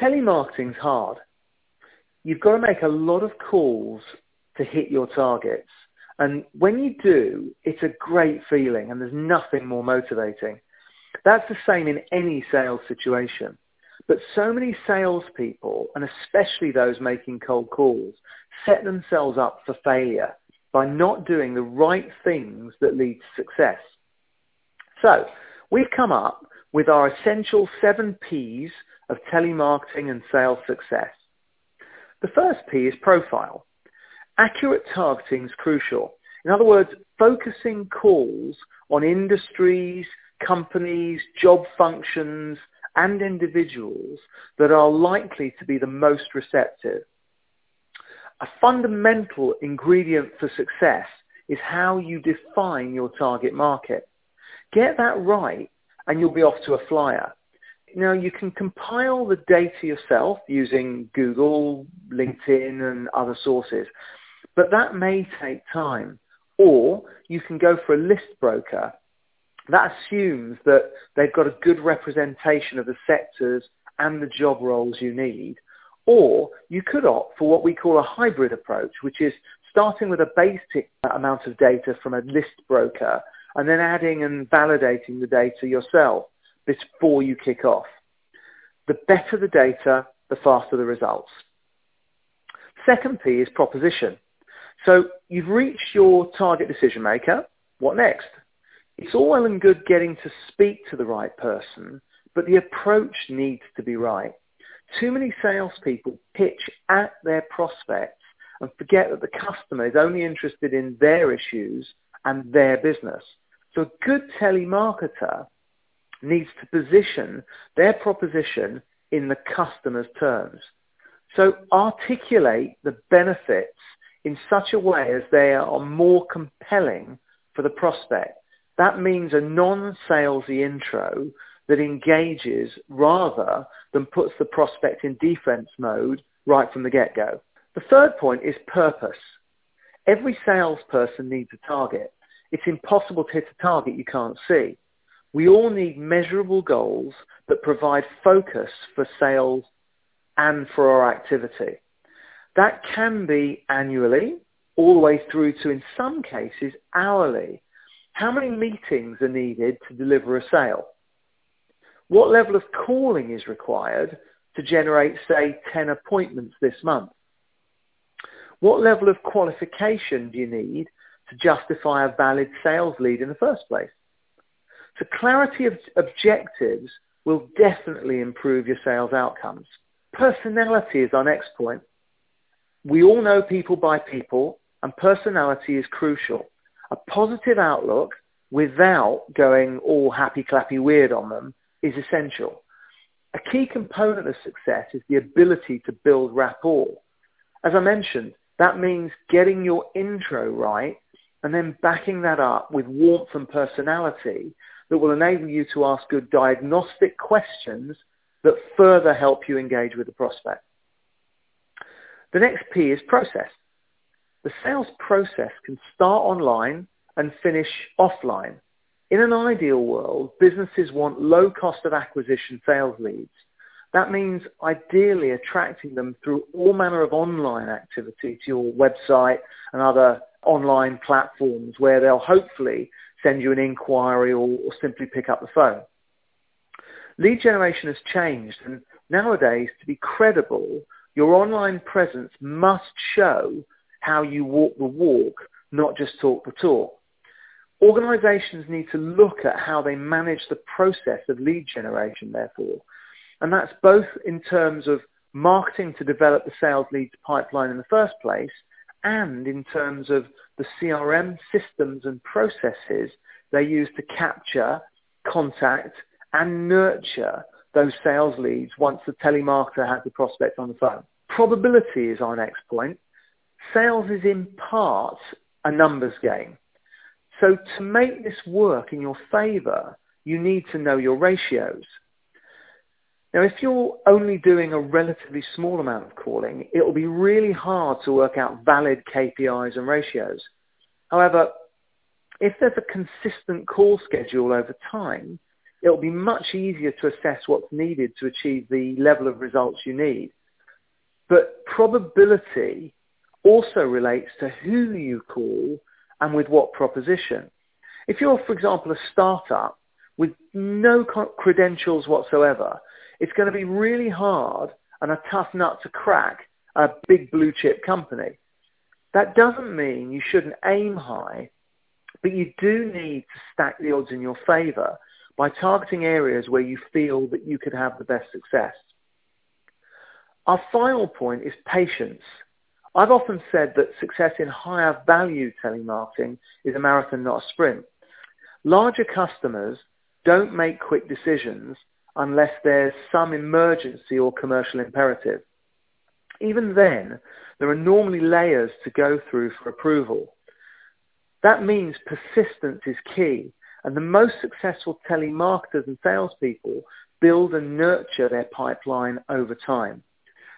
Telemarketing's hard. You've got to make a lot of calls to hit your targets. And when you do, it's a great feeling and there's nothing more motivating. That's the same in any sales situation. But so many salespeople, and especially those making cold calls, set themselves up for failure by not doing the right things that lead to success. So we've come up with our essential seven Ps of telemarketing and sales success. The first P is profile. Accurate targeting is crucial. In other words, focusing calls on industries, companies, job functions, and individuals that are likely to be the most receptive. A fundamental ingredient for success is how you define your target market. Get that right and you'll be off to a flyer. Now you can compile the data yourself using Google, LinkedIn and other sources, but that may take time. Or you can go for a list broker that assumes that they've got a good representation of the sectors and the job roles you need. Or you could opt for what we call a hybrid approach, which is starting with a basic amount of data from a list broker and then adding and validating the data yourself before you kick off. The better the data, the faster the results. Second P is proposition. So you've reached your target decision maker. What next? it's all well and good getting to speak to the right person, but the approach needs to be right. Too many salespeople pitch at their prospects and forget that the customer is only interested in their issues and their business. So a good telemarketer needs to position their proposition in the customer's terms. So articulate the benefits in such a way as they are more compelling for the prospect. That means a non-salesy intro that engages rather than puts the prospect in defense mode right from the get-go. The third point is purpose. Every salesperson needs a target. It's impossible to hit a target you can't see. We all need measurable goals that provide focus for sales and for our activity. That can be annually, all the way through to, in some cases, hourly. How many meetings are needed to deliver a sale? What level of calling is required to generate, say, 10 appointments this month? What level of qualification do you need to justify a valid sales lead in the first place? So clarity of objectives will definitely improve your sales outcomes. Personality is our next point. We all know people buy people, and personality is crucial a positive outlook without going all happy clappy weird on them is essential. A key component of success is the ability to build rapport. As I mentioned, that means getting your intro right and then backing that up with warmth and personality that will enable you to ask good diagnostic questions that further help you engage with the prospect. The next P is process. The sales process can start online and finish offline. In an ideal world, businesses want low cost of acquisition sales leads. That means ideally attracting them through all manner of online activity to your website and other online platforms where they'll hopefully send you an inquiry or, or simply pick up the phone. Lead generation has changed and nowadays to be credible, your online presence must show how you walk the walk, not just talk the talk. Organizations need to look at how they manage the process of lead generation, therefore. And that's both in terms of marketing to develop the sales leads pipeline in the first place and in terms of the CRM systems and processes they use to capture, contact, and nurture those sales leads once the telemarketer has the prospect on the phone. Probability is our next point sales is in part a numbers game. So to make this work in your favor, you need to know your ratios. Now, if you're only doing a relatively small amount of calling, it will be really hard to work out valid KPIs and ratios. However, if there's a consistent call schedule over time, it'll be much easier to assess what's needed to achieve the level of results you need. But probability also relates to who you call and with what proposition. If you're, for example, a startup with no credentials whatsoever, it's going to be really hard and a tough nut to crack a big blue chip company. That doesn't mean you shouldn't aim high, but you do need to stack the odds in your favor by targeting areas where you feel that you could have the best success. Our final point is patience. I've often said that success in higher value telemarketing is a marathon, not a sprint. Larger customers don't make quick decisions unless there's some emergency or commercial imperative. Even then, there are normally layers to go through for approval. That means persistence is key, and the most successful telemarketers and salespeople build and nurture their pipeline over time.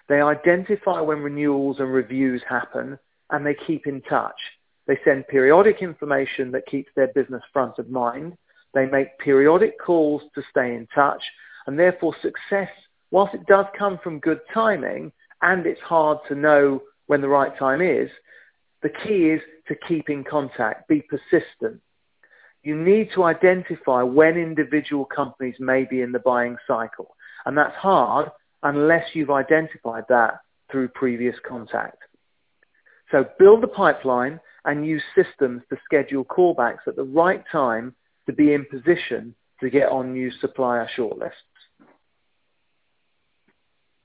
They identify when renewals and reviews happen, and they keep in touch. They send periodic information that keeps their business front of mind. They make periodic calls to stay in touch, and therefore success, whilst it does come from good timing, and it's hard to know when the right time is, the key is to keep in contact, be persistent. You need to identify when individual companies may be in the buying cycle. And that's hard unless you've identified that through previous contact. So build the pipeline and use systems to schedule callbacks at the right time to be in position to get on new supplier shortlists.